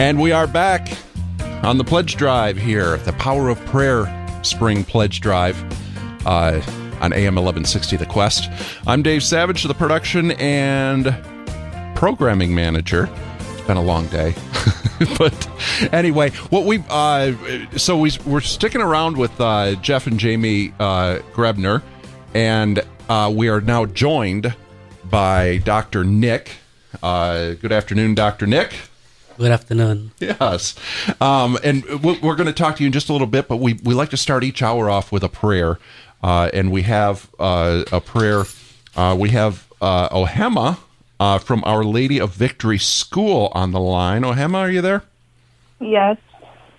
And we are back on the pledge drive here, the Power of Prayer Spring Pledge Drive uh, on AM 1160 The Quest. I'm Dave Savage, the production and programming manager. It's been a long day. but anyway, what we uh, so we we're sticking around with uh, Jeff and Jamie uh, Graebner, and uh, we are now joined by Dr. Nick. Uh, good afternoon, Dr. Nick. Good afternoon. Yes. Um, and we- we're going to talk to you in just a little bit, but we, we like to start each hour off with a prayer. Uh, and we have uh, a prayer. Uh, we have uh, Ohema uh, from Our Lady of Victory School on the line. Ohema, are you there? Yes,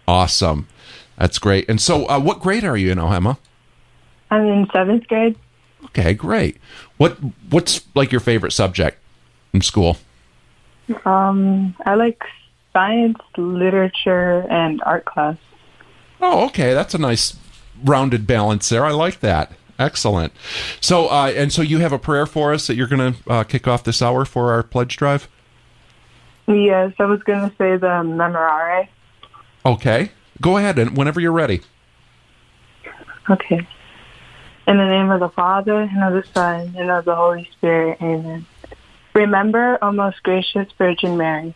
Awesome. That's great. And so, uh, what grade are you in, Ohema? I'm in seventh grade. Okay, great. What What's like your favorite subject in school? Um, I like science, literature, and art class. Oh, okay. That's a nice rounded balance there. I like that. Excellent. So, uh, and so you have a prayer for us that you're going to uh, kick off this hour for our pledge drive? Yes, I was going to say the Memorare. Okay. Go ahead and whenever you're ready. Okay. In the name of the Father, and of the Son, and of the Holy Spirit, amen. Remember, O most gracious Virgin Mary,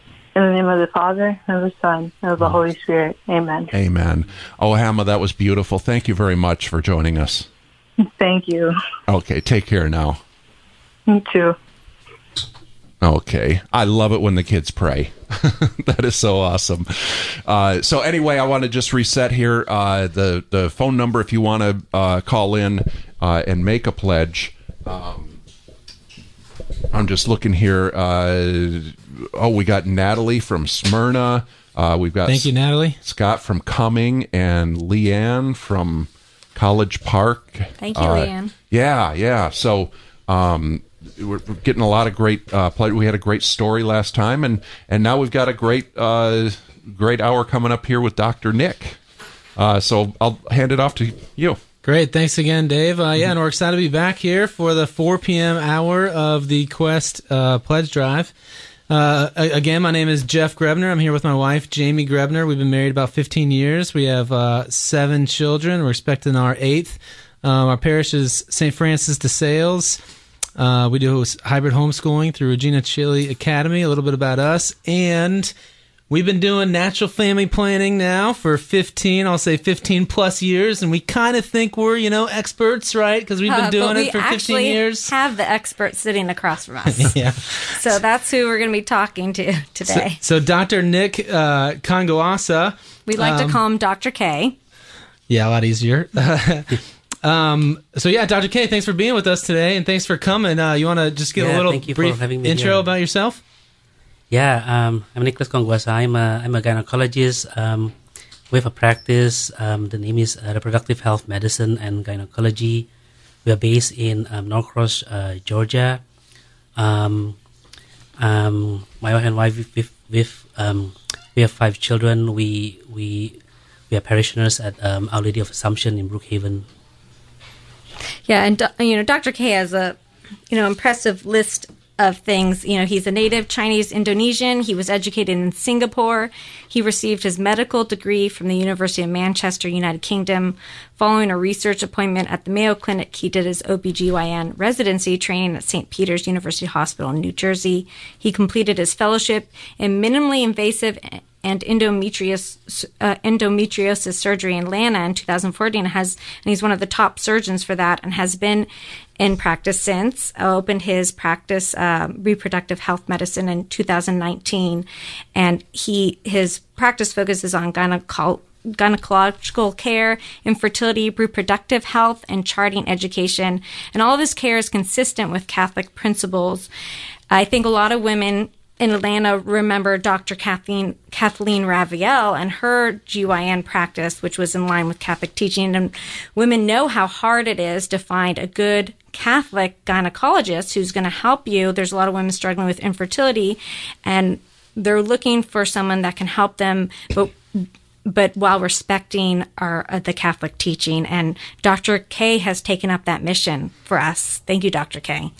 In the name of the Father, and of the Son, and of the Holy Spirit. Amen. Amen. Oh, Hannah, that was beautiful. Thank you very much for joining us. Thank you. Okay, take care now. Me too. Okay. I love it when the kids pray. that is so awesome. Uh, so anyway, I want to just reset here uh, the the phone number if you want to uh, call in uh, and make a pledge. Um, I'm just looking here. Oh, we got Natalie from Smyrna. Uh, we've got Thank you, Natalie. Scott from Cumming and Leanne from College Park. Thank you, Uh, Leanne. Yeah, yeah. So um, we're, we're getting a lot of great. Uh, play. We had a great story last time, and and now we've got a great uh, great hour coming up here with Doctor Nick. Uh, so I'll hand it off to you. Great. Thanks again, Dave. Uh, yeah, and we're excited to be back here for the 4 p.m. hour of the Quest uh, Pledge Drive. Uh, again, my name is Jeff Graebner. I'm here with my wife, Jamie Graebner. We've been married about 15 years. We have uh, seven children. We're expecting our eighth. Um, our parish is St. Francis de Sales. Uh, we do hybrid homeschooling through Regina Caeli Academy. A little bit about us. And We've been doing natural family planning now for 15, I'll say 15 plus years, and we kind of think we're, you know, experts, right? Because we've been Uh, doing we it for 15 actually years. have the expert sitting across from us. yeah. so that's who we're going to be talking to today. so Dr. Nick uh, Kongoasa, we like um, to call him Dr. K. yeah, a lot easier. um, so yeah, Dr. K, thanks for being with us today, and thanks for coming. Uh, you want to just give a little thank you for brief having me intro again. about yourself? Yeah, um, I'm Nicholas Kongoasa. I'm a, I'm a gynecologist. Um, have a practice. Um, the name is uh, Reproductive Health Medicine and Gynecology. We are based in um, Norcross, uh, Georgia. Um, um, my wife and wife, with, with, with, we have five children. We we we are parishioners at Our Lady of Assumption in Brookhaven. Yeah, and you know, Dr. K has a you know impressive list of things. You know, he's a native Chinese Indonesian. He was educated in Singapore. He received his medical degree from the University of Manchester, United Kingdom. Following a research appointment at the Mayo Clinic, he did his OBGYN residency training at St. Peter's University Hospital in New Jersey. He completed his fellowship in minimally invasive and endometriosis, uh, endometriosis surgery in Atlanta in 2014 has and he's one of the top surgeons for that and has been in practice since opened his practice um, reproductive health medicine in 2019 and he his practice focuses on gynecological care, infertility, reproductive health, and charting education. And all of this care is consistent with Catholic principles. I think a lot of women in Atlanta remember Dr. Kathleen Kathleen Raviele and her GYN practice, which was in line with Catholic teaching. And women know how hard it is to find a good Catholic gynecologist who's going to help you. There's a lot of women struggling with infertility, and they're looking for someone that can help them, but but while respecting our uh, the Catholic teaching. And Dr. K has taken up that mission for us. Thank you, Dr. K.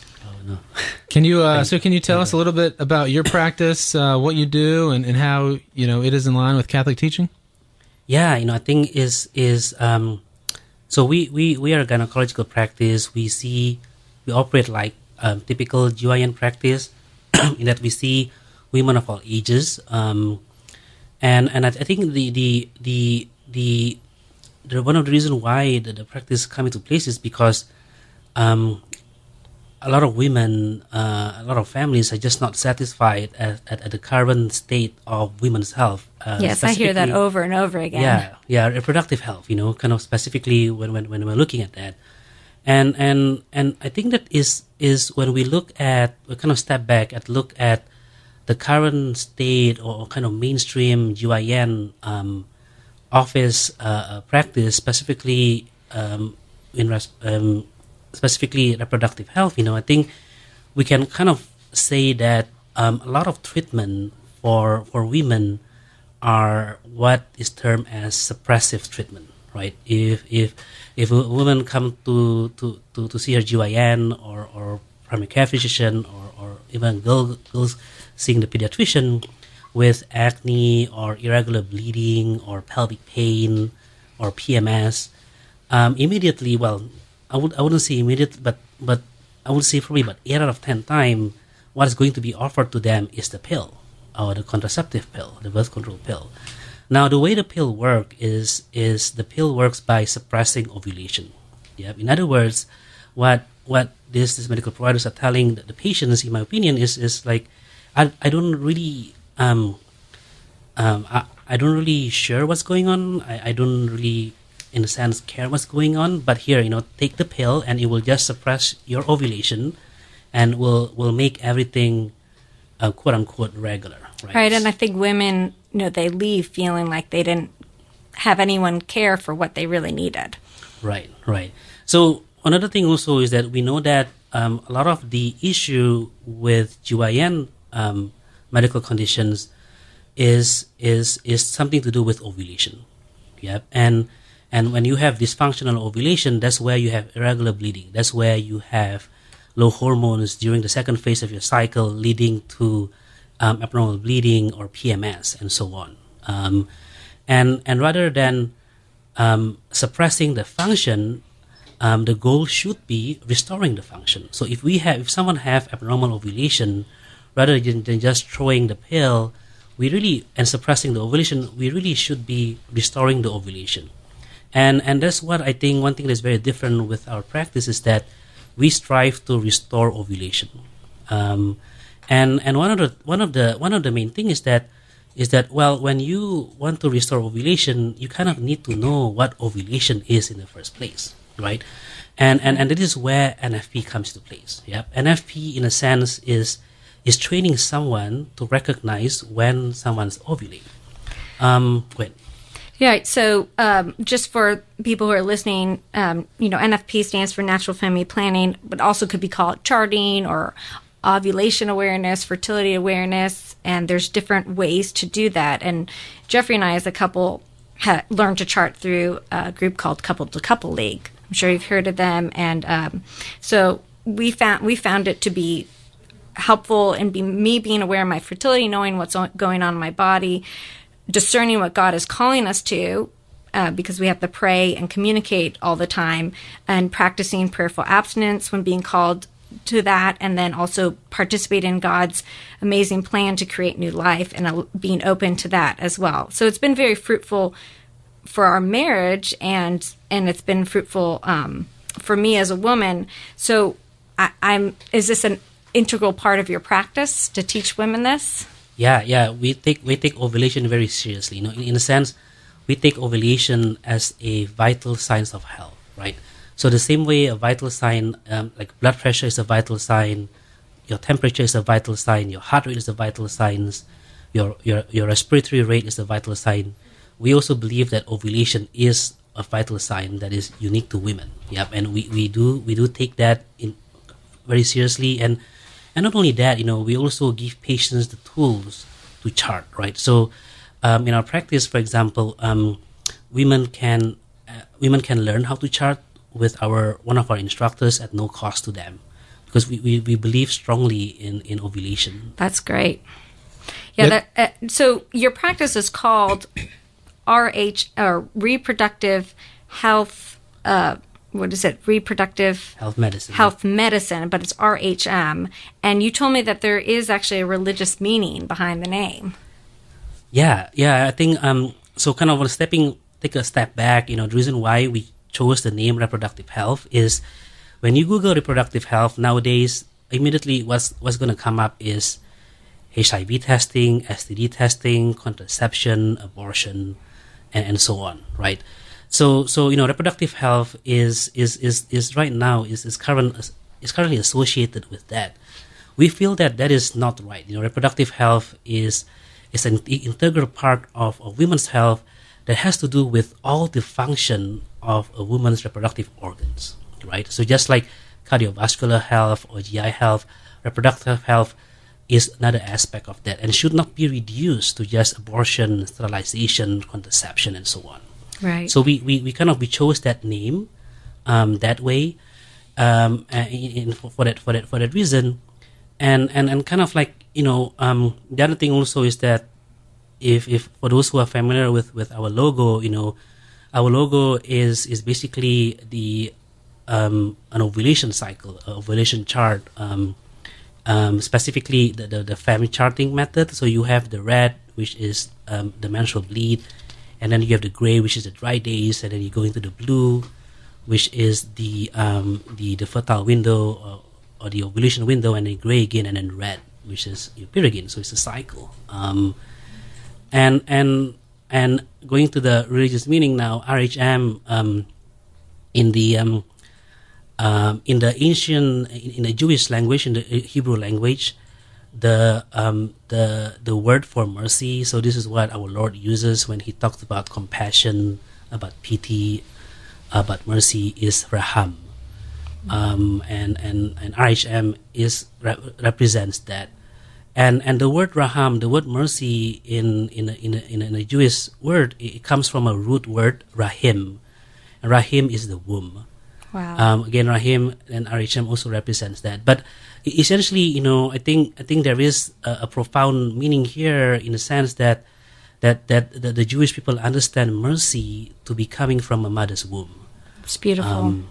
Can you uh, so can you tell us a little bit about your practice, uh, what you do, and, and how you know it is in line with Catholic teaching? Yeah, you know, I think is is um, so we, we we are a gynecological practice. We see we operate like um, typical GYN practice in that we see women of all ages. Um, and and I, I think the the the the, the one of the reason why the, the practice come into place is because um, a lot of women, uh, a lot of families are just not satisfied at, at, at the current state of women's health. Uh, yes, I hear that over and over again. yeah, yeah, reproductive health. You know, kind of specifically when when, when we're looking at that, and and and I think that is is when we look at we kind of step back and look at the current state or kind of mainstream GYN um, office uh, uh, practice, specifically um, in res- um, specifically reproductive health. You know, I think we can kind of say that um, a lot of treatment for for women are what is termed as suppressive treatment, right? If if if a woman come to to, to, to see her GYN or, or primary care physician or, or even girl, girls seeing the pediatrician with acne or irregular bleeding or pelvic pain or PMS, um, immediately, well, I would I wouldn't say immediate, but but I would say probably about eight out of ten time, what is going to be offered to them is the pill or the contraceptive pill, the birth control pill. Now, the way the pill work is is the pill works by suppressing ovulation. Yeah. In other words, what what this, these medical providers are telling the, the patients, in my opinion, is is like, I I don't really um um I, I don't really sure what's going on. I, I don't really in a sense care what's going on. But here, you know, take the pill and it will just suppress your ovulation and will will make everything uh, quote unquote regular. Right. Right, and I think women, you know, they leave feeling like they didn't have anyone care for what they really needed. Right, right. So another thing also is that we know that um, a lot of the issue with GYN um, medical conditions is is is something to do with ovulation. Yep, and and when you have dysfunctional ovulation, that's where you have irregular bleeding. That's where you have low hormones during the second phase of your cycle, leading to um, abnormal bleeding or PMS and so on. Um, and and rather than um, suppressing the function, um, the goal should be restoring the function. So if we have, if someone have abnormal ovulation, rather than, than just throwing the pill, we really and suppressing the ovulation, we really should be restoring the ovulation. And and that's what I think. One thing that's very different with our practice is that we strive to restore ovulation. Um, and and one of the one of the one of the main thing is that is that well when you want to restore ovulation you kind of need to know what ovulation is in the first place right and and and this is where nfp comes to place yep nfp in a sense is is training someone to recognize when someone's ovulating um Yeah, so um, just for people who are listening, um, you know, NFP stands for Natural Family Planning, but also could be called charting or ovulation awareness, fertility awareness, and there's different ways to do that. And Jeffrey and I, as a couple, ha- learned to chart through a group called Couple to Couple League. I'm sure you've heard of them, and um, so we found we found it to be helpful in be, me being aware of my fertility, knowing what's going on in my body, discerning what God is calling us to, uh, because we have to pray and communicate all the time, and practicing prayerful abstinence when being called to that, and then also participate in God's amazing plan to create new life and uh, being open to that as well. So it's been very fruitful for our marriage, and and it's been fruitful um, for me as a woman. So I, I'm is this an integral part of your practice to teach women this? Yeah, yeah, we take we take ovulation very seriously. You know, in, in a sense, we take ovulation as a vital sign of health, right? So the same way a vital sign, um, like blood pressure, is a vital sign, your temperature is a vital sign, your heart rate is a vital sign, your your your respiratory rate is a vital sign. We also believe that ovulation is a vital sign that is unique to women. Yep, and we, we do we do take that in very seriously and and not only that, you know, we also give patients the tools to chart, right? So um, in our practice, for example, um, women can uh, women can learn how to chart with our one of our instructors at no cost to them because we, we, we believe strongly in, in ovulation. That's great. Yeah. Yep. That, uh, so your practice is called RH or reproductive health. Uh, what is it? Reproductive Health medicine. health medicine, but it's RHM. And you told me that there is actually a religious meaning behind the name. Yeah, yeah. I think um. So kind of stepping, take a step back. You know, the reason why we chose the name reproductive health is when you Google reproductive health nowadays, immediately what's what's going to come up is HIV testing, STD testing, contraception, abortion, and, and so on, right? So so you know, reproductive health is is is, is right now is is current is currently associated with that. We feel that that is not right. You know, reproductive health is is an integral part of a woman's health that has to do with all the function of a woman's reproductive organs, right? So just like cardiovascular health or GI health, reproductive health is another aspect of that and should not be reduced to just abortion, sterilization, contraception, and so on. Right. So we, we, we kind of we chose that name um, that way um, uh, in, for, that for that for that reason, and and and kind of like you know um, the other thing also is that if if for those who are familiar with with our logo, you know, our logo is is basically the um, an ovulation cycle, ovulation chart. Um, um, specifically the, the, the family charting method. So you have the red, which is um, the menstrual bleed, and then you have the gray, which is the dry days, and then you go into the blue, which is the um, the, the fertile window or, or the ovulation window, and then gray again, and then red, which is your period again. So it's a cycle. Um, and and and going to the religious meaning now, RHM um, in the um, um, in the ancient in, in the Jewish language, in the Hebrew language, the um, the the word for mercy. So this is what our Lord uses when He talks about compassion, about pity, about mercy is raham, um, and and and RHM is re- represents that. And and the word raham, the word mercy in in a, in a, in, a, Jewish word, it comes from a root word rahim, and rahim is the womb. wow. Um, again, Rahim and RHM also represents that. But essentially, you know, I think I think there is a, a profound meaning here in the sense that that that the, the Jewish people understand mercy to be coming from a mother's womb. it's beautiful. um,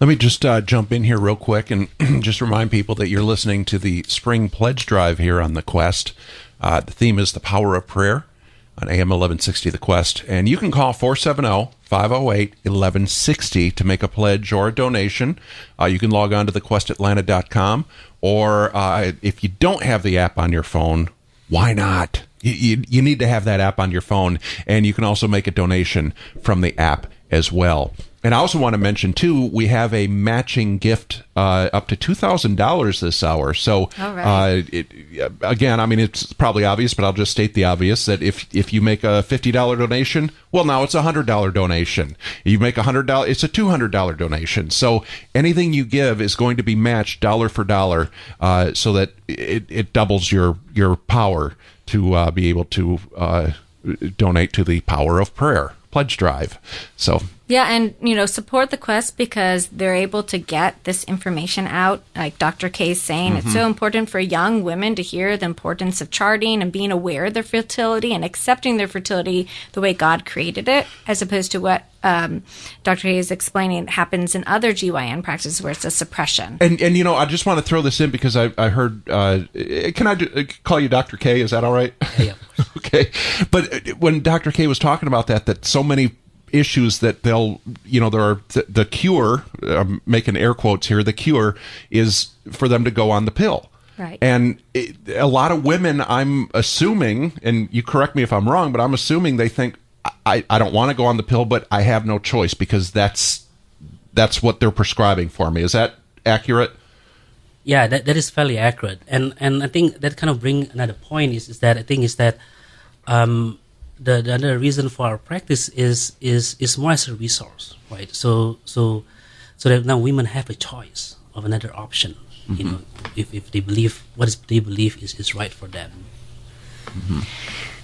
Let me just uh, jump in here real quick and just remind people that you're listening to the Spring Pledge Drive here on The Quest. Uh, the theme is the power of prayer on AM 1160 The Quest. And you can call 470 508 1160 to make a pledge or a donation. Uh, you can log on to thequestatlanta.com. Or uh, if you don't have the app on your phone, why not? You, you, you need to have that app on your phone. And you can also make a donation from the app as well. And I also want to mention too, we have a matching gift uh, up to two thousand dollars this hour. So, right. uh, it, again, I mean, it's probably obvious, but I'll just state the obvious that if if you make a fifty dollar donation, well, now it's a hundred dollar donation. You make a hundred dollar, it's a two hundred dollar donation. So anything you give is going to be matched dollar for dollar, uh, so that it, it doubles your your power to uh, be able to uh, donate to the power of prayer pledge drive. So Yeah, and you know, support the quest because they're able to get this information out. Like Dr. K is saying, it's so important for young women to hear the importance of charting and being aware of their fertility and accepting their fertility the way God created it, as opposed to what um, Dr. K is explaining happens in other GYN practices where it's a suppression. And and you know, I just want to throw this in because I I heard. Uh, can I do, call you Doctor K? Is that all right? Yeah. okay. But when Doctor K was talking about that, that so many issues that they'll, you know, there are the, the cure. I'm making air quotes here. The cure is for them to go on the pill. Right. And it, a lot of women, I'm assuming, and you correct me if I'm wrong, but I'm assuming they think I, I don't want to go on the pill, but I have no choice because that's that's what they're prescribing for me. Is that accurate? Yeah, that, that is fairly accurate, and and I think that kind of bring another point is, is that I think is that um, the, the other reason for our practice is is is more as a resource, right? So so so that now women have a choice of another option, you know, if, if they believe what is they believe is, is right for them.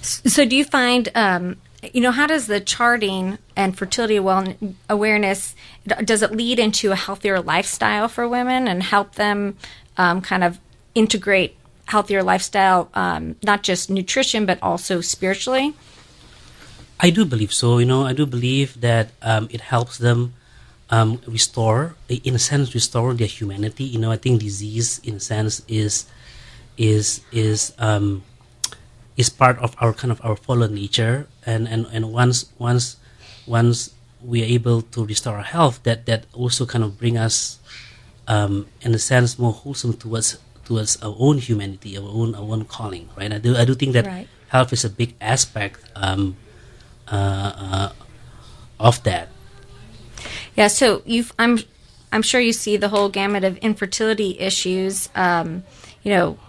So, do you find, um, you know, how does the charting and fertility well awareness does it lead into a healthier lifestyle for women and help them um, kind of integrate healthier lifestyle, um, not just nutrition but also spiritually? I do believe so. You know, I do believe that um, it helps them um, restore, in a sense, restore their humanity. You know, I think disease, in a sense, is is is um, is part of our kind of our fallen nature, and and and once once once we are able to restore our health, that that also kind of bring us, um, in a sense, more wholesome towards towards our own humanity, our own our own calling. Right? I do I do think that Right. health is a big aspect um, of that. Yeah, so you've I'm I'm sure you see the whole gamut of infertility issues. Um, you know,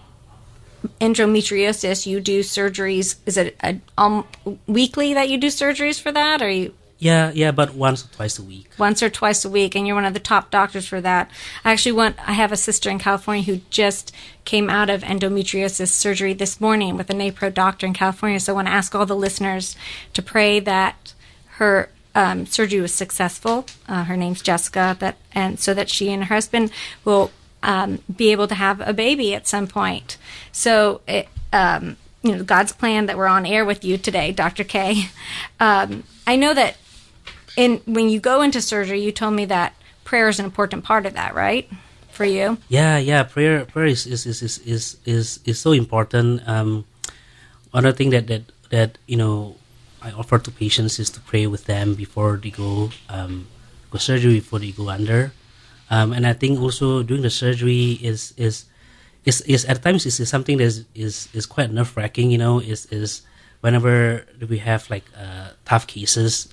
endometriosis. You do surgeries. Is it a, um, weekly that you do surgeries for that, or you Yeah, yeah, but once or twice a week. once or twice a week? And you're one of the top doctors for that. I actually want, I have a sister in California who just came out of endometriosis surgery this morning with a NAPRO doctor in California. So I want to ask all the listeners to pray that her um, surgery was successful. Uh, her name's Jessica. And so that she and her husband will um, be able to have a baby at some point. So it, um, you know, God's plan that we're on air with you today, Dr. K. Um, I know that in when you go into surgery, you told me that prayer is an important part of that, right? For you, Yeah, yeah. Prayer, prayer is is is is is is, so important. Um, one other thing that that that you know I offer to patients is to pray with them before they go um, go surgery before they go under. Um, and I think also during the surgery is is is, at times is, is something that is, is is quite nerve wracking. You know, is is whenever we have like uh, tough cases,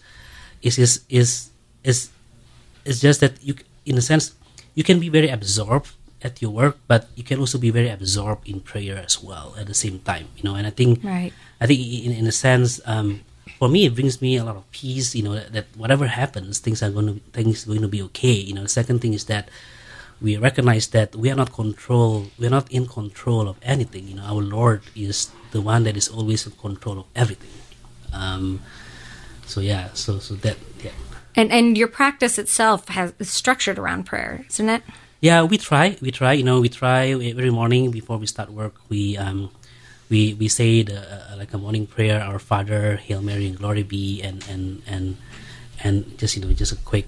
is is is is it's just that you in a sense you can be very absorbed at your work but you can also be very absorbed in prayer as well at the same time you know? And i think Right. i think in, in a sense um, for me it brings me a lot of peace you know that, that whatever happens things are going to things are going to be okay you know? The second thing is that we recognize that we are not control we are not in control of anything you know? Our lord is the one that is always in control of everything. Um, so yeah so so that yeah and and your practice itself has is structured around prayer, isn't it? Yeah, we try. We try. You know, we try every morning before we start work. We um, we we say the uh, like a morning prayer, Our Father, Hail Mary, and Glory be, and and and and just you know just a quick.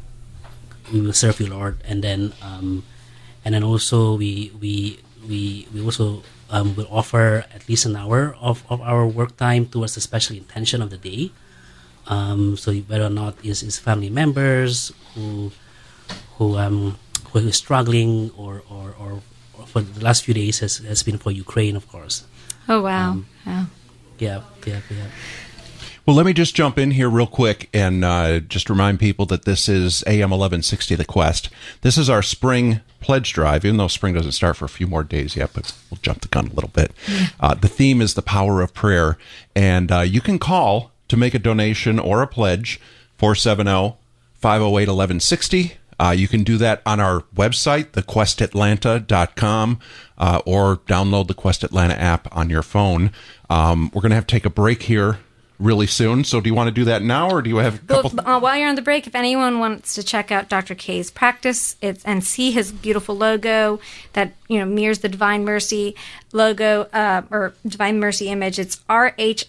We will serve you, Lord, and then um, and then also we we we we also um, will offer at least an hour of, of our work time towards the special intention of the day. Um, so whether or not is is family members who who um who is struggling or, or, or, or for the last few days has, has been for Ukraine, of course. Oh wow, wow. Yeah, yeah, yeah. Well, let me just jump in here real quick and uh, just remind people that this is AM 1160 The Quest. This is our spring pledge drive, even though spring doesn't start for a few more days yet, but we'll jump the gun a little bit. Uh, the theme is the power of prayer, and uh, you can call to make a donation or a pledge 470 508 1160. Uh, you can do that on our website, thequestatlanta.com, uh, or download the Quest Atlanta app on your phone. Um, we're going to have to take a break here really soon. So, do you want to do that now, or do you have a Well, uh, while you're on the break, if anyone wants to check out Dr. K's practice it's, and see his beautiful logo that you know mirrors the Divine Mercy logo uh, or Divine Mercy image, it's rhmgyn.com.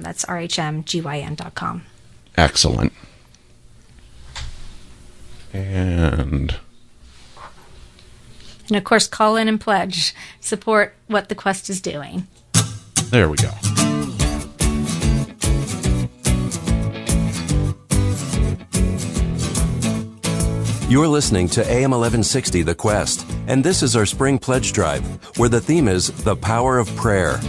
That's rhmgyn.com. Excellent. And And of course, call in and pledge. Support what the Quest is doing. there we go. You're listening to AM 1160 The Quest, and this is our spring pledge drive, where the theme is the power of prayer.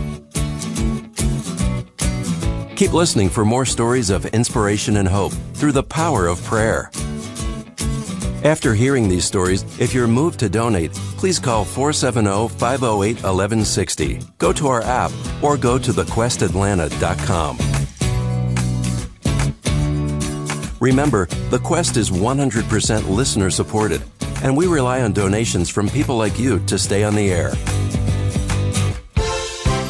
Keep listening for more stories of inspiration and hope through the power of prayer. After hearing these stories, if you're moved to donate, please call 470 508 1160. Go to our app or go to thequestatlanta.com. Remember, The Quest is 100% listener supported, and we rely on donations from people like you to stay on the air.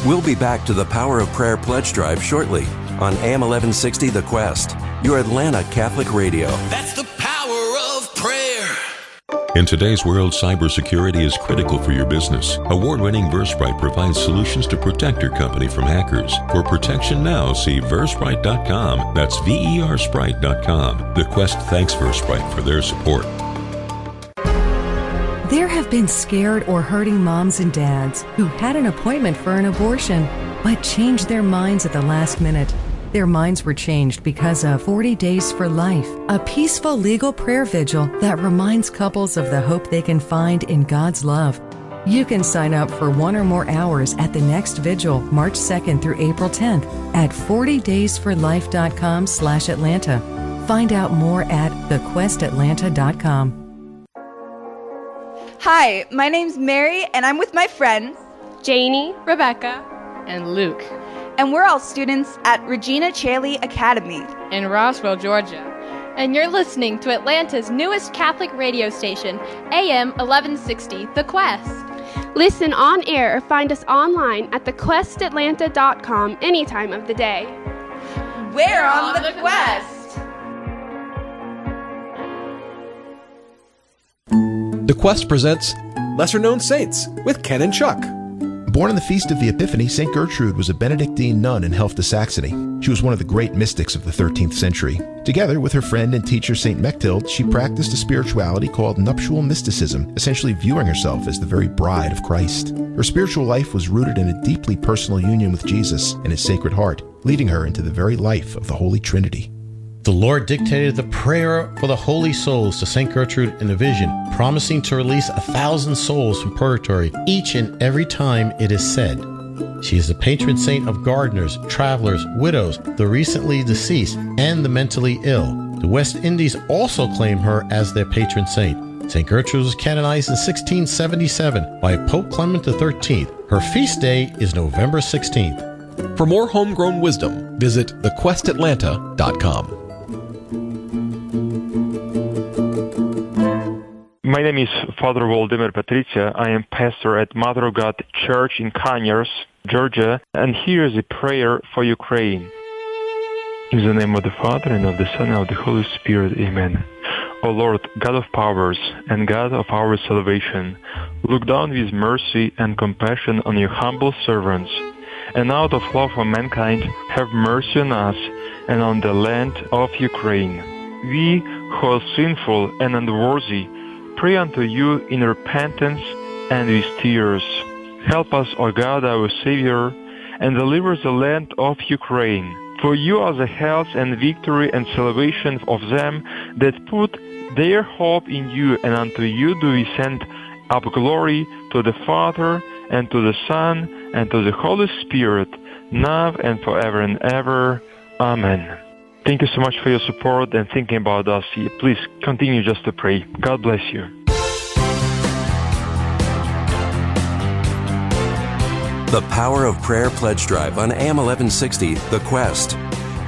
We'll be back to the Power of Prayer pledge drive shortly on AM 1160 The Quest, your Atlanta Catholic radio. That's the. In today's world, cybersecurity is critical for your business. Award winning Versprite provides solutions to protect your company from hackers. For protection now, see Versprite.com. That's V E R Sprite.com. The Quest thanks Versprite for their support. There have been scared or hurting moms and dads who had an appointment for an abortion but changed their minds at the last minute. Their minds were changed because of 40 Days for Life, a peaceful legal prayer vigil that reminds couples of the hope they can find in God's love. You can sign up for one or more hours at the next vigil, March 2nd through April 10th at 40daysforlife.com slash Atlanta. Find out more at thequestatlanta.com. Hi, my name's Mary, and I'm with my friends Janie, Rebecca, and Luke. And we're all students at Regina Caeli Academy in Roswell, Georgia. And you're listening to Atlanta's newest Catholic radio station, AM 1160, The Quest. Listen on air or find us online at thequestatlanta.com any time of the day. We're on the quest! The Quest presents Lesser Known Saints with Ken and Chuck. Born on the Feast of the Epiphany, St. Gertrude was a Benedictine nun in Helfta, Saxony. She was one of the great mystics of the 13th century. Together with her friend and teacher St. Mechthild, she practiced a spirituality called nuptial mysticism, essentially viewing herself as the very bride of Christ. Her spiritual life was rooted in a deeply personal union with Jesus and his Sacred Heart, leading her into the very life of the Holy Trinity. The Lord dictated the prayer for the holy souls to St. Gertrude in a vision, promising to release a thousand souls from purgatory each and every time it is said. She is the patron saint of gardeners, travelers, widows, the recently deceased, and the mentally ill. The West Indies also claim her as their patron saint. St. Gertrude was canonized in 1677 by Pope Clement XIII. Her feast day is November 16th. For more homegrown wisdom, visit thequestatlanta.com. My name is Father Waldemar Patricia. I am pastor at Mother of God Church in Conyers, Georgia, and here is a prayer for Ukraine. In the name of the Father, and of the Son, and of the Holy Spirit, Amen. O Lord, God of powers, and God of our salvation, look down with mercy and compassion on your humble servants, and out of love for mankind, have mercy on us and on the land of Ukraine. We, who are sinful and unworthy, pray unto you in repentance and with tears. Help us, O God, our Savior, and deliver the land of Ukraine. For you are the health and victory and salvation of them that put their hope in you, and unto you do we send up glory to the Father, and to the Son, and to the Holy Spirit, now and forever and ever. Amen. Thank you so much for your support and thinking about us. Please continue just to pray. God bless you. The Power of Prayer Pledge Drive on AM 1160, The Quest.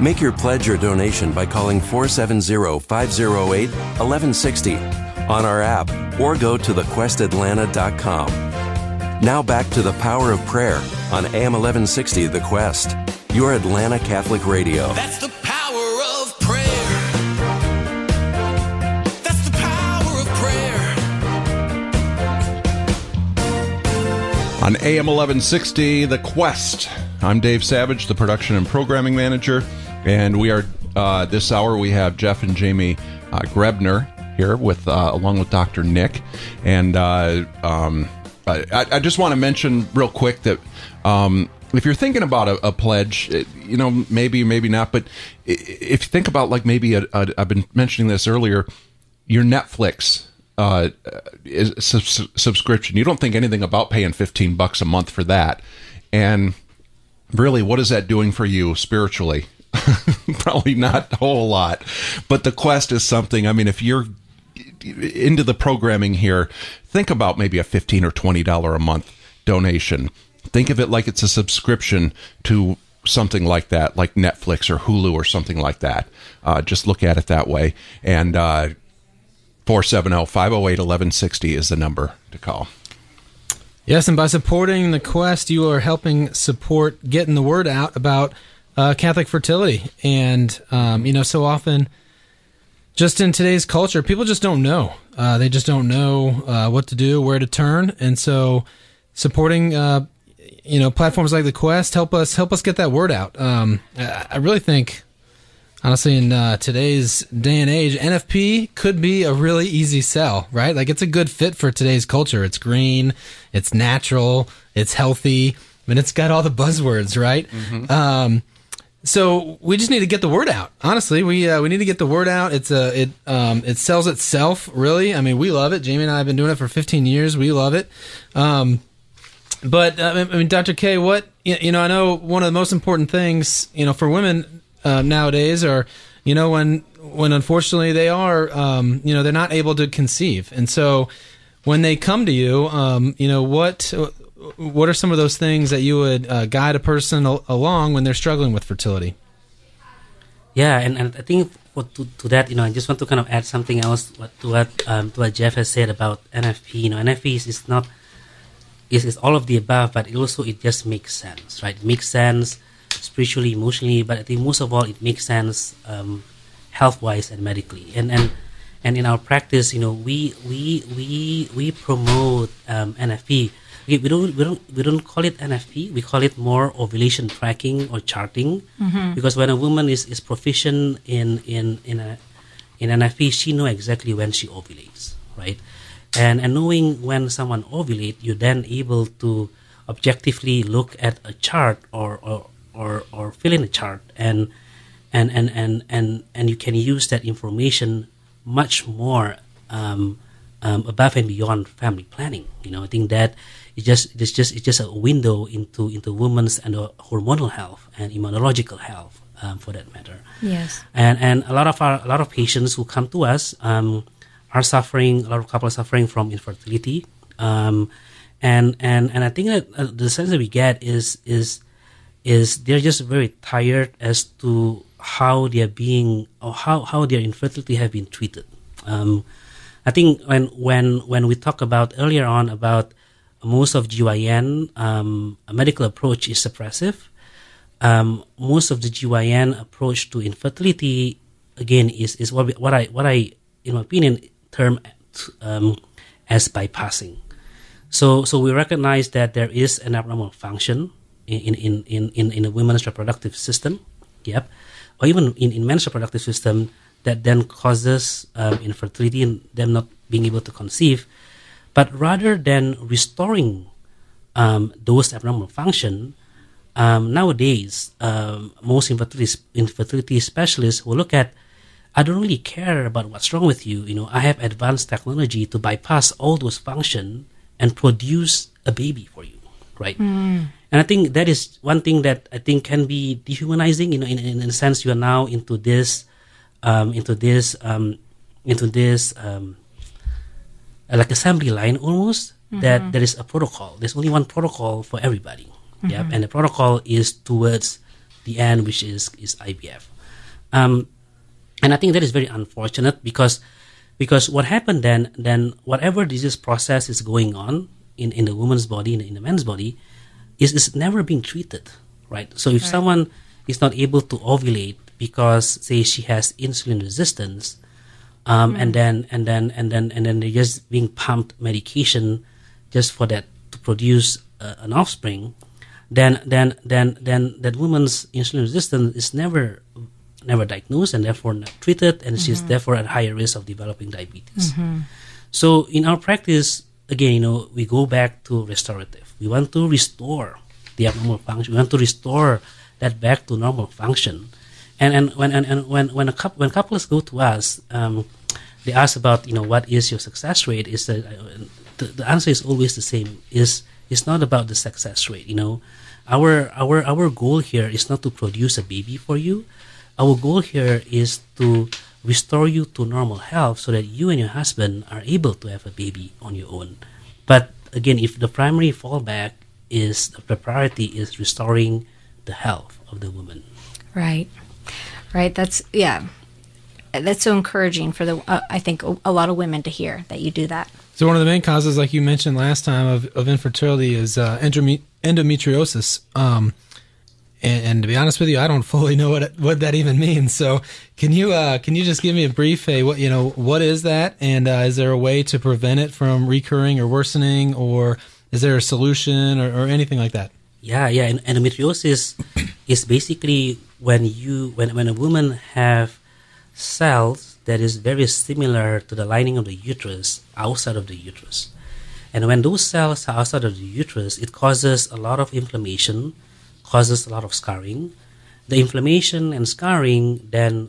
Make your pledge or donation by calling 470 508 1160 on our app or go to thequestatlanta.com. Now back to the Power of Prayer on AM 1160, The Quest, your Atlanta Catholic radio. On AM 1160, The Quest. I'm Dave Savage, the production and programming manager, and we are uh, this hour we have Jeff and Jamie uh, Graebner here with uh, along with Dr. Nick, and uh, um, I, I, just want to mention real quick that. Um, if you're thinking about a, a, pledge, you know, maybe, maybe not, but if you think about like maybe i have been mentioning this earlier, your Netflix uh, subscription. You don't think anything about paying 15 bucks a month for that. And really, what is that doing for you spiritually? Probably not a whole lot. But the quest is something, I mean, if you're into the programming here, think about maybe a fifteen or twenty dollar a month donation. Think of it like it's a subscription to something like that, like Netflix or Hulu or something like that. Uh, just look at it that way. And uh, 470 508 1160 is the number to call. Yes, and by supporting the quest, you are helping support getting the word out about uh, Catholic fertility. And, um, you know, so often, just in today's culture, people just don't know. Uh, they just don't know uh, what to do, where to turn. And so supporting, uh, you know, platforms like the Quest help us help us get that word out. Um, I, I really think honestly in uh, today's day and age nfp could be a really easy sell right? Like it's a good fit for today's culture. It's green it's natural it's healthy I mean, it's got all the buzzwords right? Um, so we just need to get the word out. Honestly we uh, we need to get the word out. It's a it um, it sells itself really. I mean we love it. Jamie and i have been doing it for 15 years. We love it. Um, but uh, I mean, Dr. K, what you know? I know one of the most important things you know for women uh, nowadays are you know when when unfortunately they are um, you know they're not able to conceive, and so when they come to you, um, you know what what are some of those things that you would uh, guide a person al- along when they're struggling with fertility? Yeah, and, and I think for, to, to that, you know, I just want to kind of add something else to what um, to what Jeff has said about NFP. You know, NFP is, is not is, is all of the above, but it also it just makes sense, right? It makes sense spiritually, emotionally, but I think most of all, it makes sense um, health wise and medically. And and and in our practice, you know, we we we we promote um, NFP. We, we don't we don't we don't call it NFP. We call it more ovulation tracking or charting, Mhm. because when a woman is, is proficient in in in a in NFP, she know exactly when she ovulates, right? And and knowing when someone ovulate, you're then able to objectively look at a chart or or or, or fill in a chart and and, and, and, and and you can use that information much more um, um, above and beyond family planning. You know, I think that it's just it's just it's just a window into into women's and uh, hormonal health and immunological health, um, for that matter. Yes. And and a lot of our a lot of patients who come to us um, are suffering. A lot of couples are suffering from infertility. Um, and and and I think that uh, the sense that we get is is is they're just very tired as to how they're being or how, how their infertility have been treated. Um, I think when when when we talk about earlier on about most of GYN, um, a medical approach is suppressive. Um, most of the GYN approach to infertility, again, is is what we, what I what I in my opinion term um, as bypassing. So so we recognize that there is an abnormal function in in in in, in a woman's reproductive system. Yep, or even in, in men's reproductive system that then causes um, infertility and them not being able to conceive. But rather than restoring um, those abnormal function, um, nowadays um, most infertility infertility specialists will look at. I don't really care about what's wrong with you. You know, I have advanced technology to bypass all those function and produce a baby for you, right? Mm. And I think that is one thing that I think can be dehumanizing. You know, in, in, in a sense, you are now into this, um, into this, um, into this, um, like assembly line almost. That Mhm. there is a protocol. There's only one protocol for everybody. Yep, Mhm. and the protocol is towards the end, which is is IVF. Um, and I think that is very unfortunate because because what happened then then whatever disease process is going on in, in the woman's body in, in the man's body is is never being treated right so if Right. someone is not able to ovulate because say she has insulin resistance um, and Mm. then and then and then and then they're just being pumped medication just for that to produce uh, an offspring then then then then that woman's insulin resistance is never never diagnosed and therefore not treated and she's Mhm. therefore at higher risk of developing diabetes Mhm. so in our practice again you know we go back to restorative we want to restore the abnormal function. We want to restore that back to normal function. And and when and, and when when a couple when couples go to us um, they ask about you know what is your success rate is the, the answer is always the same. Is it's not about the success rate you know. Our our our goal here is not to produce a baby for you. Our goal here is to restore you to normal health so that you and your husband are able to have a baby on your own. But again, if the primary fallback is the priority is restoring the health of the woman. Right. Right. That's yeah. That's so encouraging for the uh, I think a, a lot of women to hear that you do that. So one of the main causes, like you mentioned last time, of, of infertility is uh, endome- endometriosis. Um, and, and, to be honest with you, I don't fully know what what that even means. So can you uh, can you just give me a brief? Hey, what you know, what is that, and uh, is there a way to prevent it from recurring or worsening, or is there a solution or, or anything like that? Yeah, yeah. And endometriosis is basically when you when when a woman have cells that is very similar to the lining of the uterus outside of the uterus. And when those cells are outside of the uterus, it causes a lot of inflammation, causes a lot of scarring. The inflammation and scarring then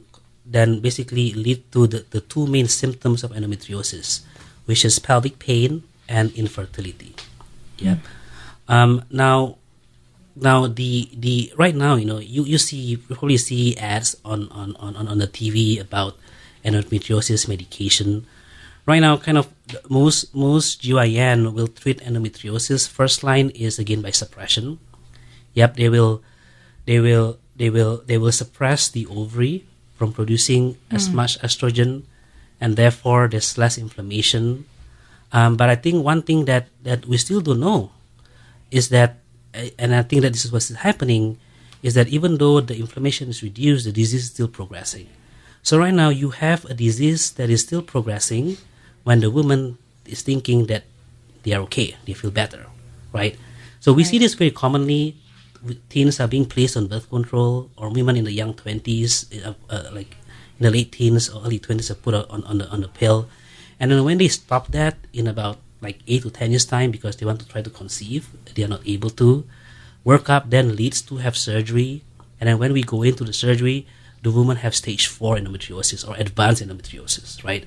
then basically lead to the, the two main symptoms of endometriosis, which is pelvic pain and infertility. Yeah. Um, now, now the the right now you know you, you see you probably see ads on, on, on, on the TV about endometriosis medication. Right now, kind of most most GYN will treat endometriosis. First line is again by suppression. Yep, they will they will they will they will suppress the ovary from producing as Mm. much estrogen, and therefore there's less inflammation. Um, but I think one thing that that we still don't know is that, uh, and I think that this is what's happening, is that even though the inflammation is reduced, the disease is still progressing. So right now you have a disease that is still progressing when the woman is thinking that they are okay, they feel better, right? So we see this very commonly. Teens are being placed on birth control, or women in the young twenties, uh, uh, like in the late teens or early twenties, are put on, on the on the pill, and then when they stop that in about like eight to ten years time because they want to try to conceive, they are not able to. Workup then leads to have surgery, and then when we go into the surgery, the woman have stage four endometriosis or advanced endometriosis, right?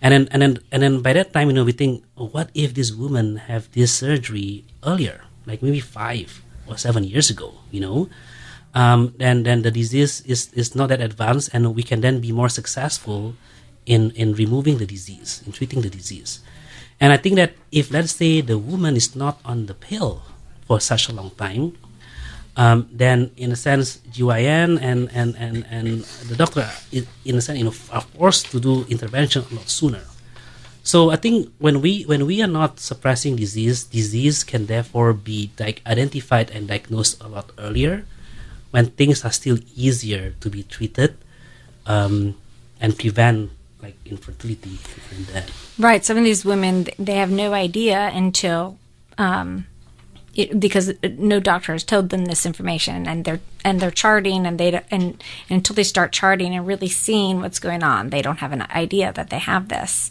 And then and then and then by that time, you know, we think, oh, what if this woman have this surgery earlier, like maybe five or seven years ago, you know? Um, then then the disease is is not that advanced, and we can then be more successful in in removing the disease, in treating the disease. And I think that if let's say the woman is not on the pill for such a long time, um, then in a sense, GYN and, and, and, and the doctor, in a sense, you know, are forced to do intervention a lot sooner. So I think when we when we are not suppressing disease, disease can therefore be identified and diagnosed a lot earlier, when things are still easier to be treated, um, and prevent like infertility and that. Right. Some of these women, they have no idea until, um, because no doctor has told them this information, and they're and they're charting, and they and, and until they start charting and really seeing what's going on, they don't have an idea that they have this.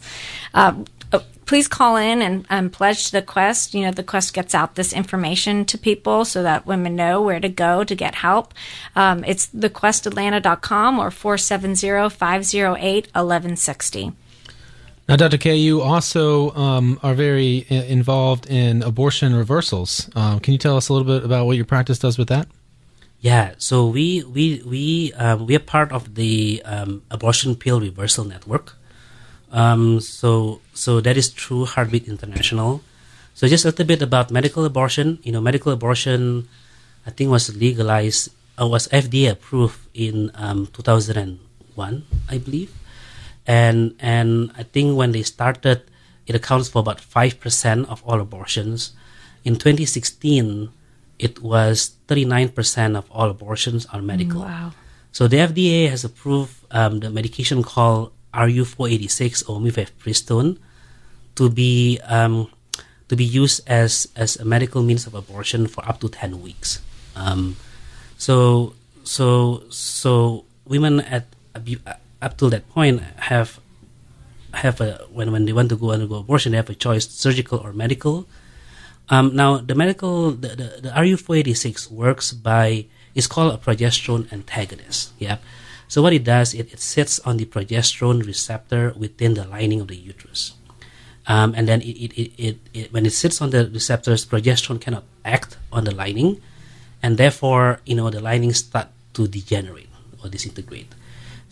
Uh, uh, please call in and um, pledge to the quest. You know, the quest gets out this information to people so that women know where to go to get help. Um, it's thequestatlanta.com or 470-508-1160. Now, Dr. K, you also um, are very involved in abortion reversals. Um, can you tell us a little bit about what your practice does with that? Yeah, so we we we um, we are part of the um, abortion pill reversal network. Um, so so that is through Heartbeat International. So just a little bit about medical abortion. You know, medical abortion, I think was legalized, uh, was FDA approved in um, 2001, I believe, and and I think when they started, it accounts for about five percent of all abortions. In 2016, it was 39% of all abortions are medical. Wow. So the FDA has approved um, the medication called RU486 or mifepristone to be um, to be used as as a medical means of abortion for up to 10 weeks. Um, so so so women at up to that point have have a when when they want to go undergo abortion they have a choice surgical or medical. Um, now the medical the, the, the RU486 works by it's called a progesterone antagonist. yeah So what it does, it, it sits on the progesterone receptor within the lining of the uterus. Um, and then it, it, it, it, when it sits on the receptors, progesterone cannot act on the lining, and therefore, you know, the lining start to degenerate or disintegrate.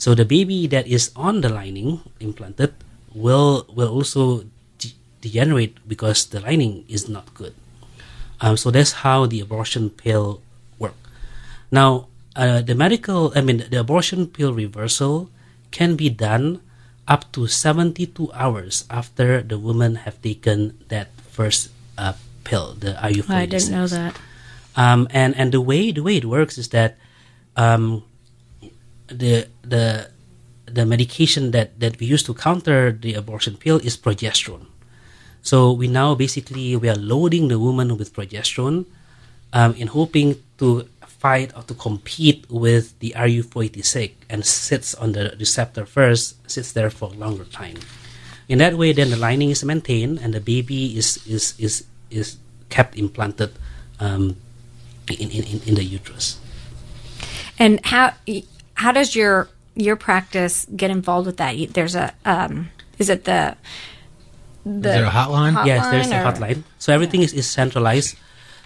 So the baby that is on the lining implanted will will also de- degenerate because the lining is not good. Um, so that's how the abortion pill work. Now, uh, the medical, I mean, the abortion pill reversal can be done up to 72 hours after the woman have taken that first uh, pill, the RU486. I didn't know that. Um, and and the way the way it works is that um, the the the medication that, that we use to counter the abortion pill is progesterone. So we now basically we are loading the woman with progesterone um, in hoping to fight or to compete with the RU486 and sits on the receptor first, sits there for a longer time. In that way, then the lining is maintained and the baby is is is, is kept implanted um, in, in, in the uterus. And how how does your your practice get involved with that? There's a um, is it the the hotline? yes, there's a hotline. So everything is, is centralized.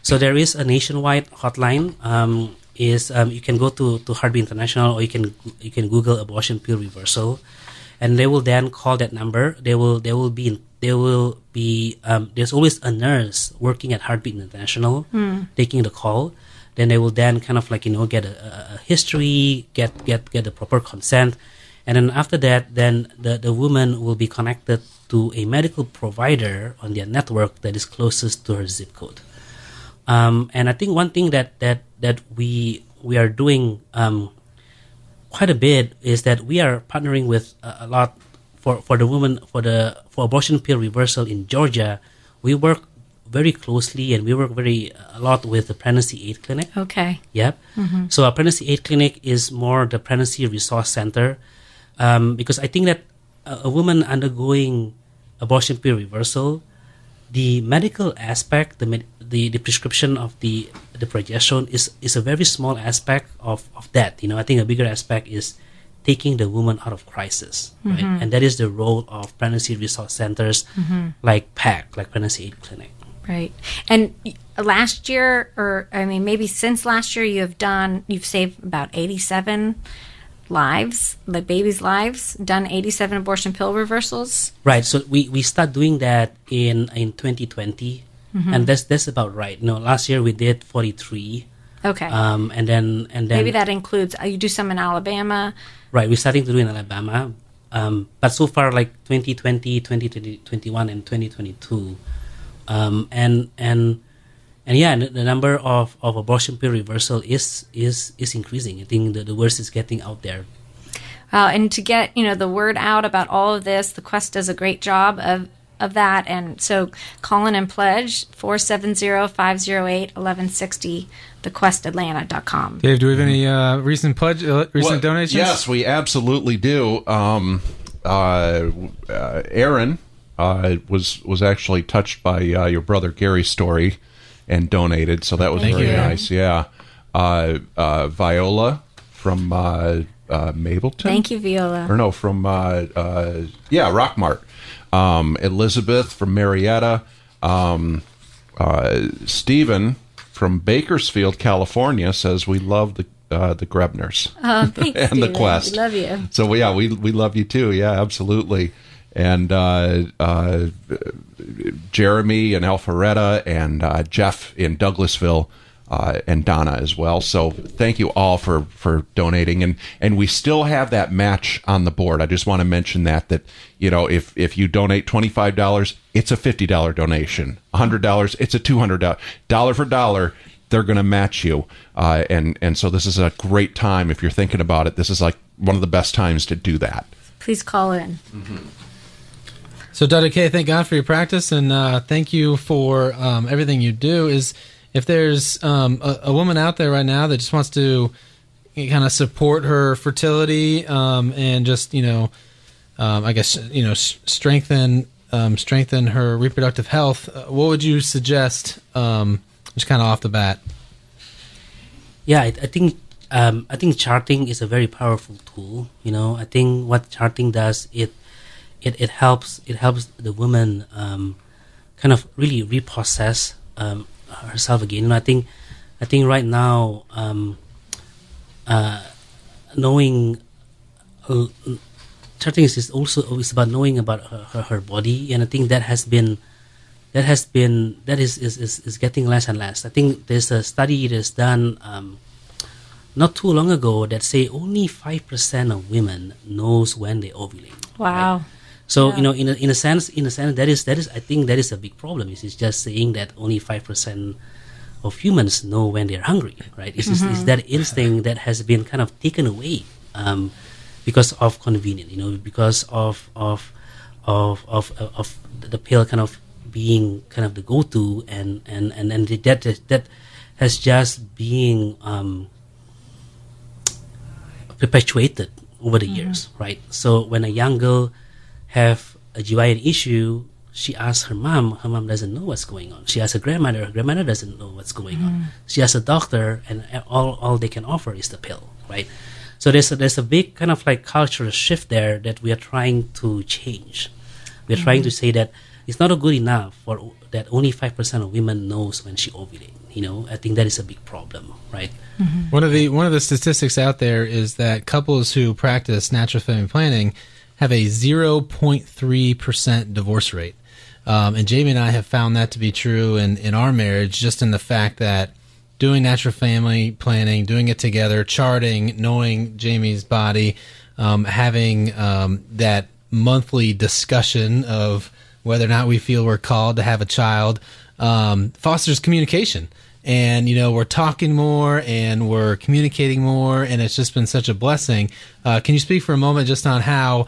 So there is a nationwide hotline. Um, is um, you can go to to Heartbeat International or you can you can Google abortion pill reversal, and they will then call that number. They will they will be they will be um, there's always a nurse working at Heartbeat International Hmm. taking the call. Then they will then kind of like you know get a, a- history, get get get the proper consent, and then after that, then the the woman will be connected to a medical provider on their network that is closest to her zip code. Um, and I think one thing that that that we we are doing um, quite a bit is that we are partnering with a, a lot for for the woman for the for abortion pill reversal in Georgia. We work very closely and we work very a lot with the pregnancy aid clinic. Okay. Yep. Mhm. So our pregnancy aid clinic is more the pregnancy resource center, um, because I think that a, a woman undergoing abortion pill reversal, the medical aspect, the med- the, the prescription of the the progesterone is is a very small aspect of of that. You know, I think a bigger aspect is taking the woman out of crisis, right? Mhm. And that is the role of pregnancy resource centers Mhm. like PAC, like pregnancy aid clinic. Right. And last year, or I mean, maybe since last year, you have done, you've saved about 87 lives, like babies' lives, done 87 abortion pill reversals. Right. So we, we start doing that in in 2020, Mhm. and that's that's about right. No, last year we did 43. Okay. Um, and then and then maybe that includes, uh, you do some in Alabama. right. We're starting to do in Alabama, um, but so far like 2020, 2020, 21, and 2022, um, and and and yeah, the, the number of, of abortion pill reversal is is is increasing. I think the, the word is getting out there. Uh, and to get you know the word out about all of this, the Quest does a great job of of that. And so call in and pledge 470-508-1160, thequestatlanta.com. Dave, do we have any uh, recent pledge, uh, recent Well, donations? Yes, we absolutely do. Um, uh, uh, Aaron uh, was was actually touched by uh, your brother Gary's story and donated, so that was Thank very you, nice. Yeah, uh, uh, Viola from uh, uh, Mableton. Thank you, Viola. Or no, from uh, uh, yeah, Rockmart. Um, Elizabeth from Marietta. Um, uh, Stephen from Bakersfield, California, says we love the uh, the Graebners Oh, thanks, and the Quest. We love you. So yeah, we we love you too. Yeah, absolutely. And uh, uh, Jeremy and Alpharetta and uh, Jeff in Douglasville uh, and Donna as well. So thank you all for for donating. And and we still have that match on the board. I just want to mention that that you know if if you donate twenty five dollars, it's a fifty dollar donation. hundred dollars, it's a two hundred dollar dollar for dollar. They're going to match you, uh, and and so this is a great time if you're thinking about it. This is like one of the best times to do that. Please call in. So, Dr. K, thank God for your practice and uh, thank you for um, everything you do. Is if there's um, a, a woman out there right now that just wants to kind of support her fertility um, and just you know, um, I guess you know, s- strengthen um, strengthen her reproductive health, uh, what would you suggest? Um, just kind of off the bat. Yeah, I, I think I think charting is a very powerful tool. You know, I think what charting does it it, it helps it helps the woman um, kind of really reprocess um, herself again. You know, I think I think right now um, uh, knowing uh, charting is, is also is about knowing about her, her, her body, and I think that has been that has been that is, is, is, is getting less and less. I think there's a study that's done um, not too long ago that say only five percent of women knows when they ovulate. Wow. So Yeah. you know, in a, in a sense, in a sense, that is that is I think that is a big problem. Is it's just saying that only five percent of humans know when they're hungry, right? It's, just- it's that instinct that has been kind of taken away um, because of convenience, you know, because of of of of of the pill kind of being kind of the go-to, and and and and that that has just being um, perpetuated over the years, right? So when a young girl have a GYN issue, she asks her mom. Her mom doesn't know what's going on. She asks her grandmother. Her grandmother doesn't know what's going on. Mm-hmm. She asks a doctor, and all all they can offer is the pill, right? So there's a, there's a big kind of like cultural shift there that we are trying to change. We are trying to mm-hmm. say that it's not good enough for that only five percent of women knows when she ovulate. You know, I think that is a big problem, right? Mm-hmm. One of the one of the statistics out there is that couples who practice natural family planning have a 0.3 percent divorce rate, um, and Jamie and I have found that to be true in in our marriage, just in the fact that doing natural family planning, doing it together, charting, knowing Jamie's body, um, having um, that monthly discussion of whether or not we feel we're called to have a child um, fosters communication. And you know we're talking more and we're communicating more, and it's just been such a blessing. Uh, can you speak for a moment just on how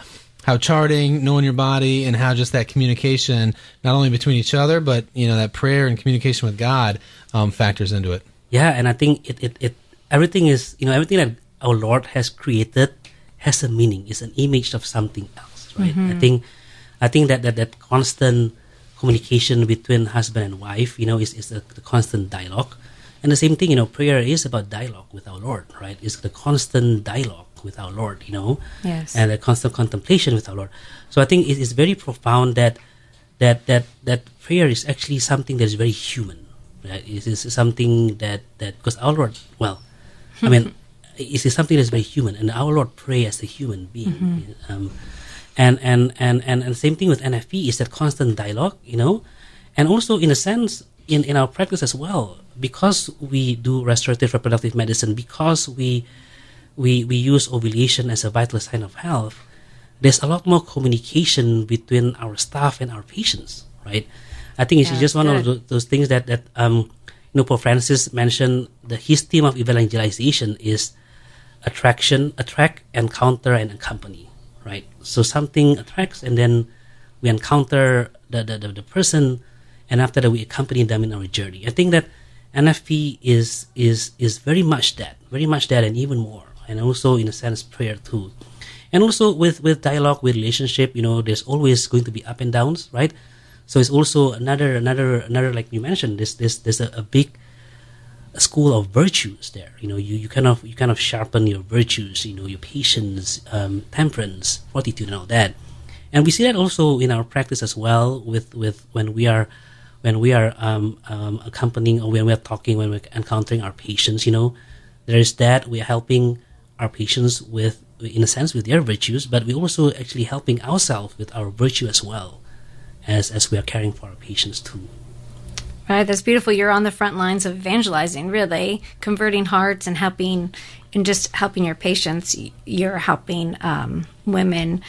how charting, knowing your body, and how just that communication, not only between each other, but you know that prayer and communication with God, um, factors into it? Yeah, and I think it, it, it everything is you know everything that our Lord has created has a meaning. It's an image of something else, right? I Mhm. think I think that that, that constant communication between husband and wife, you know, is, is the, the constant dialogue. And the same thing, you know, prayer is about dialogue with our Lord, right? It's the constant dialogue with our Lord, you know, Yes. and a constant contemplation with our Lord. So I think it is very profound that that that that prayer is actually something that is very human, right? It is something that that because our Lord, well, I mean, it is something that's very human, and our Lord pray as a human being. Mhm. Um, and, and and and and same thing with NFP is that constant dialogue, you know, and also in a sense in in our practice as well because we do restorative reproductive medicine because we we we use ovulation as a vital sign of health. There's a lot more communication between our staff and our patients, right? I think it's Yeah, just one of good. tho- those things that that um, you know, Pope Francis mentioned. The his theme of evangelization is attraction, attract, encounter, and accompany. Right. So something attracts, and then we encounter the the, the, the person, and after that we accompany them in our journey. I think that NFP is is is very much that, very much that, and even more, and also in a sense prayer too. And also with with dialogue, with relationship, you know, there's always going to be up and downs, right? So it's also another another another like you mentioned. This this there's a, a big school of virtues there. You know, you, you kind of you kind of sharpen your virtues. You know, your patience, um, temperance, fortitude, and all that. And we see that also in our practice as well. With with when we are when we are um, um, accompanying or when we are talking when we're encountering our patients. You know, there is that we are helping our patients with in a sense with their virtues, but we're also actually helping ourselves with our virtue as well, as as we are caring for our patients too. Right, that's beautiful. You're on the front lines of evangelizing, really, converting hearts and helping, and just helping your patients. You're helping um, women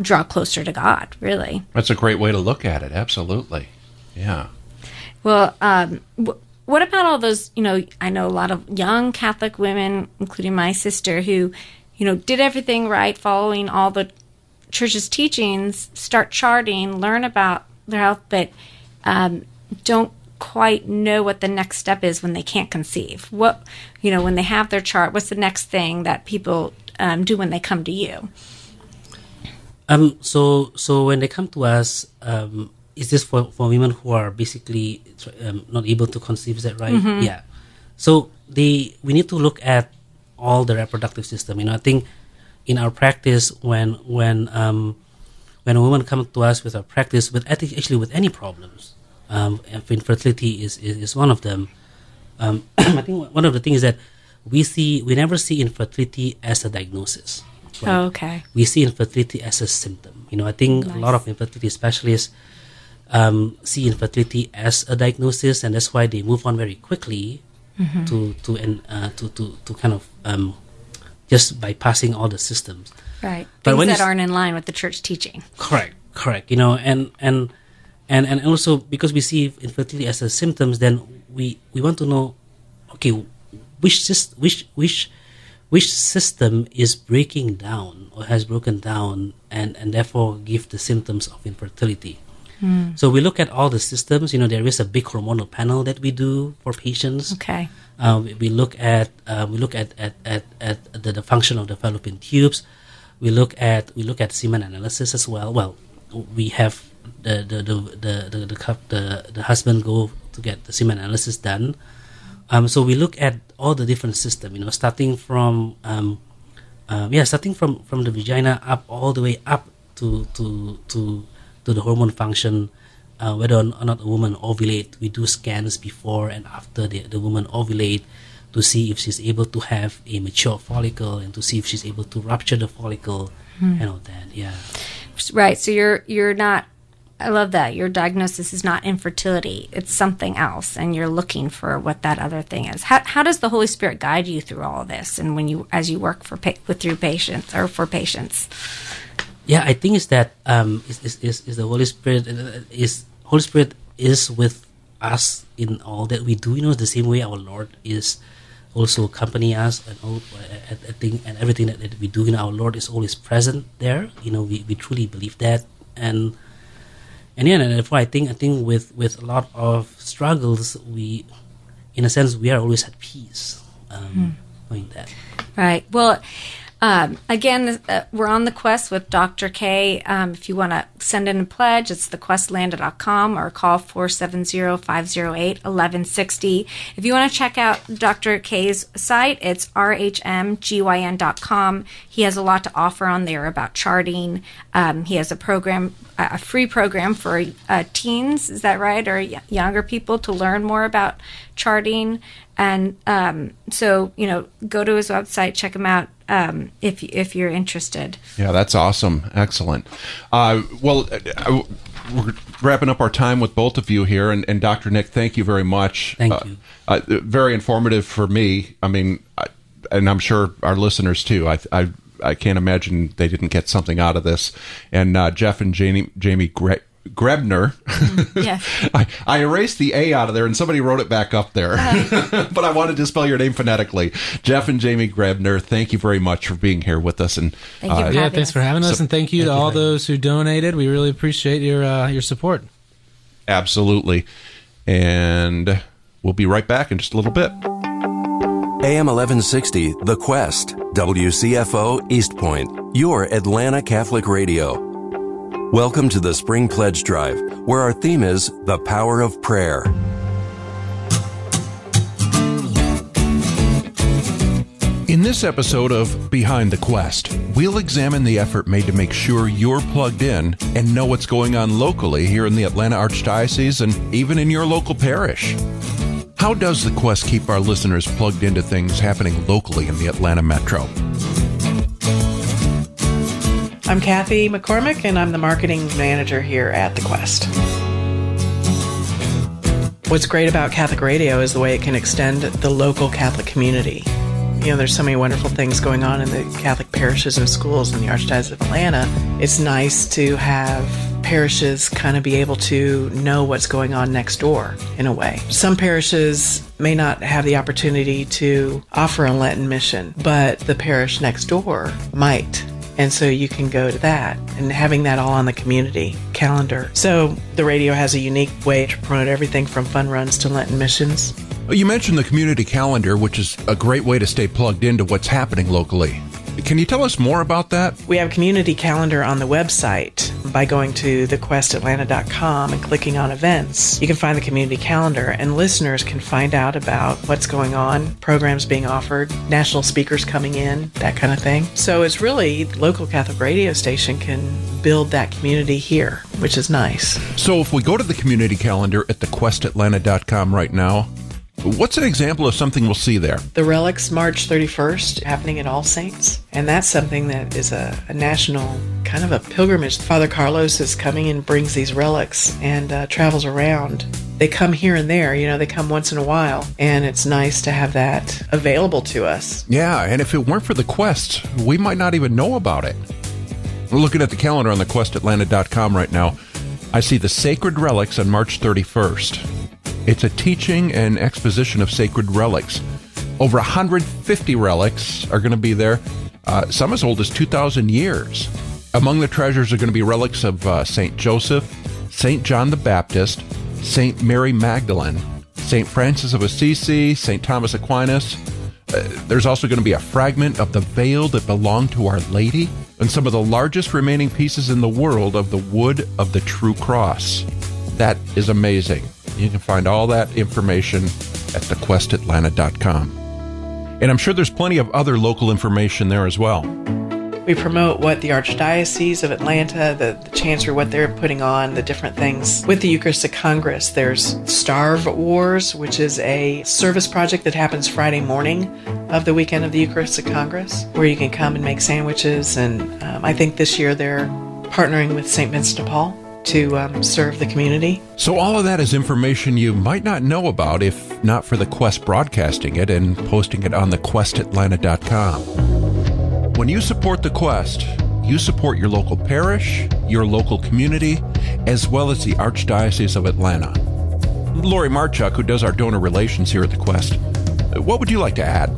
draw closer to God, really. That's a great way to look at it. Absolutely. Yeah. Well, um, wh- what about all those? You know, I know a lot of young Catholic women, including my sister, who, you know, did everything right, following all the church's teachings, start charting, learn about their health, but um, don't quite know what the next step is when they can't conceive. What, you know, when they have their chart, what's the next thing that people um, do when they come to you? Um. So so when they come to us, um, is this for for women who are basically um, not able to conceive? Is that right? Mhm. Yeah. So the we need to look at all the reproductive system. You know, I think in our practice when when um, when a woman comes to us with our practice with actually with any problems, um, infertility is, is is one of them. Um, I think one of the things that we see we never see infertility as a diagnosis. Like, Oh, okay. We see infertility as a symptom. You know, I think a lot of infertility specialists um, see infertility as a diagnosis, and that's why they move on very quickly Mhm. to to and uh, to to to kind of um, just bypassing all the systems. Right. But Things when that aren't in line with the church teaching. Correct, correct. You know, and and and and also because we see infertility as a symptoms, then we we want to know, okay, which which which which system is breaking down or has broken down, and and therefore give the symptoms of infertility. Hmm. So we look at all the systems. You know, there is a big hormonal panel that we do for patients. Okay. Uh, we, we look at uh, we look at at, at, at the, the function of the fallopian tubes. We look at we look at semen analysis as well. Well, we have the the the the the, the, the, the husband go to get the semen analysis done. Um, so we look at all the different system. You know, starting from um, um, yeah, starting from from the vagina up all the way up to to to to the hormone function. Uh, whether or not a woman ovulate, we do scans before and after the, the woman ovulate to see if she's able to have a mature follicle and to see if she's able to rupture the follicle Hmm. and all that. Yeah. Right. So you're you're not. I love that your diagnosis is not infertility; it's something else, and you're looking for what that other thing is. How how does the Holy Spirit guide you through all of this, and when you as you work for with your patients or for patients? Yeah, I think it's that um, is, is, is, is the Holy Spirit uh, is Holy Spirit is with us in all that we do. You know, the same way our Lord is also accompany us and all uh, I think and everything that, that we do. You know, our Lord is always present there. You know, we, we truly believe that, and and yeah, and therefore I think I think with with a lot of struggles, we, in a sense, we are always at peace. Um, knowing that. Right. Well, um, again, uh, we're on the quest with Dr. K. Um, if you want to send in a pledge, it's thequestatlanta.com or call 470-508-1160. If you want to check out Dr. K's site, it's rhmgyn.com. He has a lot to offer on there about charting. Um, he has a program, a free program for uh, teens, is that right? Or y- younger people to learn more about charting. And um, so, you know, go to his website, check him out um, if if you're interested. Yeah, that's awesome. Excellent. Uh, well, uh, uh, we're wrapping up our time with both of you here, and, and Dr. Nick, thank you very much. Thank Uh, you. Uh, very informative for me. I mean, I, and I'm sure our listeners too. I, I I can't imagine they didn't get something out of this. And uh, Jeff and Jamie, Jamie Gre- Graebner. Yeah. I, I erased the A out of there and somebody wrote it back up there. but I wanted to spell your name phonetically. Jeff and Jamie Graebner, thank you very much for being here with us. And uh, yeah, thanks for having us, so- and thank you to all those who donated. We really appreciate your uh, your support. Absolutely. And we'll be right back in just a little bit. AM 1160, The Quest, WCFO East Point, your Atlanta Catholic Radio. Welcome to the Spring Pledge Drive, where our theme is the power of prayer. In this episode of Behind the Quest, we'll examine the effort made to make sure you're plugged in and know what's going on locally here in the Atlanta Archdiocese and even in your local parish. How does the Quest keep our listeners plugged into things happening locally in the Atlanta metro? I'm Kathy McCormick, and I'm the marketing manager here at The Quest. What's great about Catholic radio is the way it can extend the local Catholic community. You know, there's so many wonderful things going on in the Catholic parishes and schools in the Archdiocese of Atlanta. It's nice to have parishes kind of be able to know what's going on next door in a way. Some parishes may not have the opportunity to offer a Lenten mission, but the parish next door might. And so you can go to that and having that all on the community calendar. So the radio has a unique way to promote everything from fun runs to Lenten missions. You mentioned the community calendar, which is a great way to stay plugged into what's happening locally. Can you tell us more about that? We have a community calendar on the website by going to thequestatlanta.com and clicking on events. You can find the community calendar, and listeners can find out about what's going on, programs being offered, national speakers coming in, that kind of thing. So it's really local Catholic radio station can build that community here, which is nice. So if we go to the community calendar at thequestatlanta.com right now, What's an example of something we'll see there? The relics March 31st happening at All Saints. And that's something that is a, a national kind of a pilgrimage. Father Carlos is coming and brings these relics and uh, travels around. They come here and there, you know, they come once in a while. And it's nice to have that available to us. Yeah, and if it weren't for the quest, we might not even know about it. We're looking at the calendar on the questatlanta.com right now. I see the sacred relics on March 31st. It's a teaching and exposition of sacred relics. Over 150 relics are going to be there, uh, some as old as 2,000 years. Among the treasures are going to be relics of uh, St. Joseph, St. John the Baptist, St. Mary Magdalene, St. Francis of Assisi, St. Thomas Aquinas. Uh, there's also going to be a fragment of the veil that belonged to Our Lady, and some of the largest remaining pieces in the world of the wood of the true cross. That is amazing. You can find all that information at thequestatlanta.com. And I'm sure there's plenty of other local information there as well. We promote what the Archdiocese of Atlanta, the, the Chancery, what they're putting on, the different things. With the Eucharistic Congress, there's Starve Wars, which is a service project that happens Friday morning of the weekend of the Eucharistic Congress, where you can come and make sandwiches. And um, I think this year they're partnering with St. Vincent de Paul to um, serve the community. So, all of that is information you might not know about if not for the Quest broadcasting it and posting it on the questatlanta.com. When you support the Quest, you support your local parish, your local community, as well as the Archdiocese of Atlanta. Lori Marchuk, who does our donor relations here at the Quest, what would you like to add?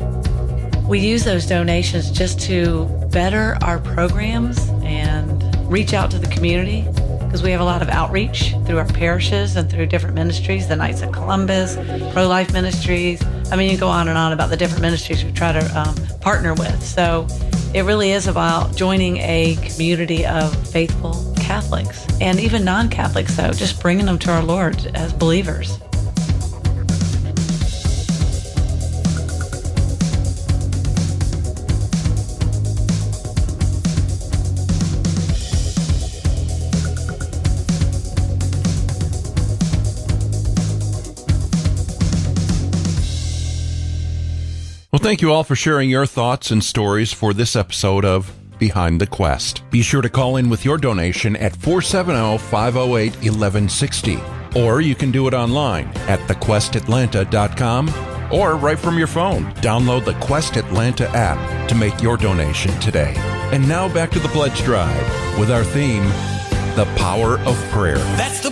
We use those donations just to better our programs and reach out to the community because we have a lot of outreach through our parishes and through different ministries, the Knights of Columbus, Pro Life Ministries. I mean, you go on and on about the different ministries we try to um, partner with. So it really is about joining a community of faithful Catholics and even non Catholics, though, just bringing them to our Lord as believers. Thank you all for sharing your thoughts and stories for this episode of Behind the Quest. Be sure to call in with your donation at 470 508 1160. Or you can do it online at thequestatlanta.com or right from your phone. Download the Quest Atlanta app to make your donation today. And now back to the Pledge Drive with our theme, The Power of Prayer. That's the